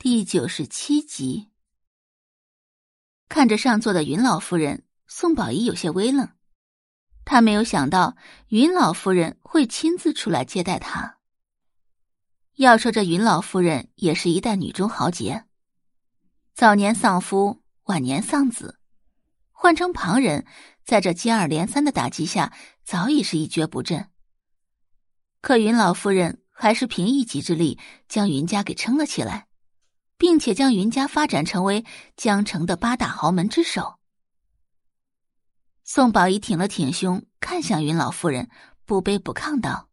第九十七集，看着上座的云老夫人，宋宝仪有些微愣。他没有想到云老夫人会亲自出来接待他。要说这云老夫人也是一代女中豪杰，早年丧夫，晚年丧子，换成旁人，在这接二连三的打击下，早已是一蹶不振。可云老夫人还是凭一己之力将云家给撑了起来。并且将云家发展成为江城的八大豪门之首。宋宝仪挺了挺胸，看向云老夫人，不卑不亢道：“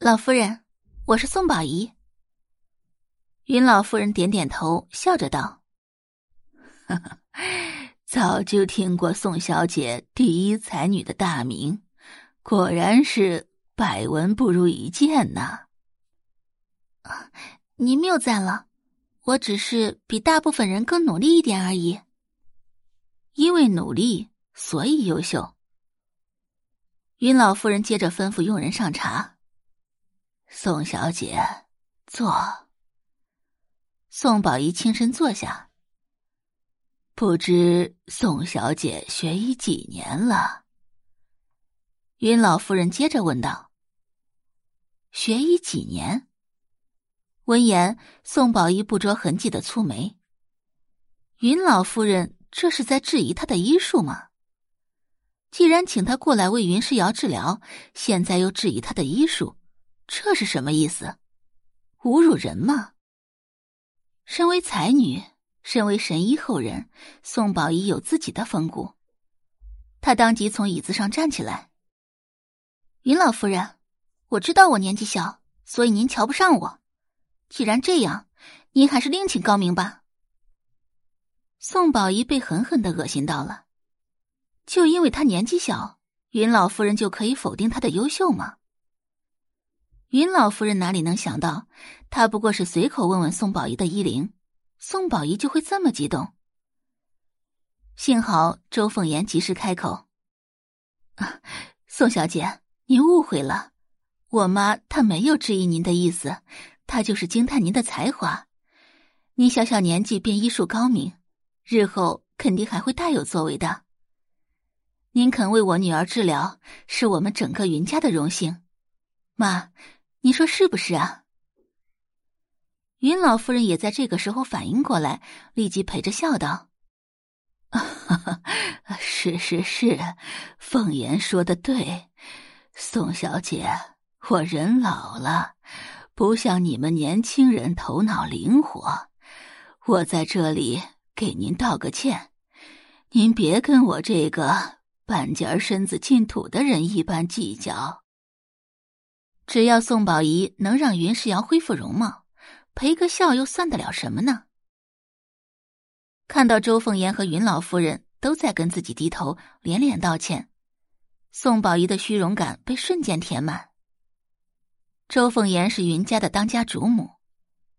老夫人，我是宋宝仪。”云老夫人点点头，笑着道：“ 早就听过宋小姐第一才女的大名，果然是百闻不如一见呐。”，您谬赞了。我只是比大部分人更努力一点而已。因为努力，所以优秀。云老夫人接着吩咐佣人上茶。宋小姐，坐。宋宝仪轻身坐下。不知宋小姐学医几年了？云老夫人接着问道。学医几年？闻言，宋宝仪不着痕迹的蹙眉。云老夫人这是在质疑他的医术吗？既然请他过来为云诗瑶治疗，现在又质疑他的医术，这是什么意思？侮辱人吗？身为才女，身为神医后人，宋宝仪有自己的风骨。他当即从椅子上站起来。云老夫人，我知道我年纪小，所以您瞧不上我。既然这样，您还是另请高明吧。宋宝仪被狠狠的恶心到了，就因为他年纪小，云老夫人就可以否定他的优秀吗？云老夫人哪里能想到，她不过是随口问问宋宝仪的衣龄，宋宝仪就会这么激动。幸好周凤言及时开口：“啊，宋小姐，您误会了，我妈她没有质疑您的意思。”他就是惊叹您的才华，您小小年纪便医术高明，日后肯定还会大有作为的。您肯为我女儿治疗，是我们整个云家的荣幸。妈，你说是不是啊？云老夫人也在这个时候反应过来，立即陪着笑道：“ 是是是，凤言说的对，宋小姐，我人老了。”不像你们年轻人头脑灵活，我在这里给您道个歉，您别跟我这个半截身子进土的人一般计较。只要宋宝仪能让云世瑶恢复容貌，赔个笑又算得了什么呢？看到周凤言和云老夫人都在跟自己低头，连连道歉，宋宝仪的虚荣感被瞬间填满。周凤言是云家的当家主母，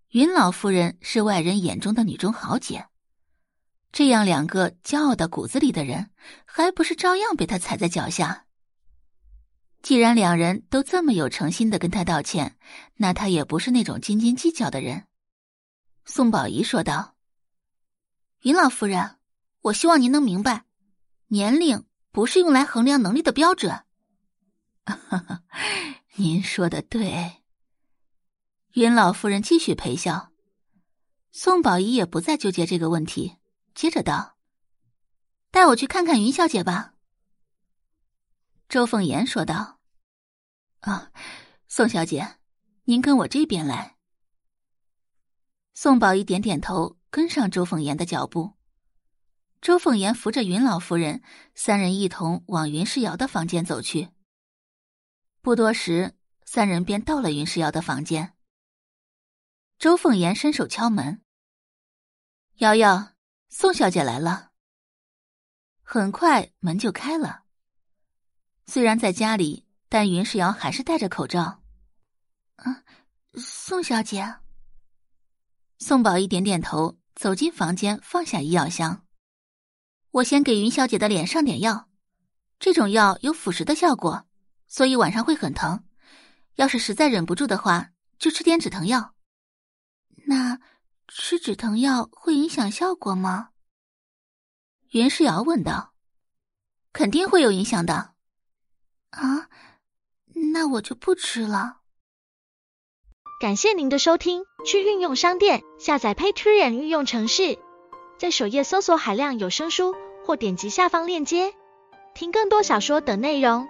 云老夫人是外人眼中的女中豪杰，这样两个骄傲到骨子里的人，还不是照样被他踩在脚下？既然两人都这么有诚心的跟他道歉，那他也不是那种斤斤计较的人。宋宝仪说道：“云老夫人，我希望您能明白，年龄不是用来衡量能力的标准。”您说的对，云老夫人继续陪笑，宋宝仪也不再纠结这个问题，接着道：“带我去看看云小姐吧。”周凤言说道：“啊，宋小姐，您跟我这边来。”宋宝仪点点头，跟上周凤言的脚步。周凤言扶着云老夫人，三人一同往云世瑶的房间走去。不多时，三人便到了云世瑶的房间。周凤言伸手敲门：“瑶瑶，宋小姐来了。”很快门就开了。虽然在家里，但云世瑶还是戴着口罩。啊，宋小姐。宋宝一点点头，走进房间，放下医药箱：“我先给云小姐的脸上点药，这种药有腐蚀的效果。”所以晚上会很疼，要是实在忍不住的话，就吃点止疼药。那吃止疼药会影响效果吗？袁世瑶问道。肯定会有影响的。啊，那我就不吃了。感谢您的收听，去运用商店下载 Patreon 运用城市，在首页搜索海量有声书，或点击下方链接听更多小说等内容。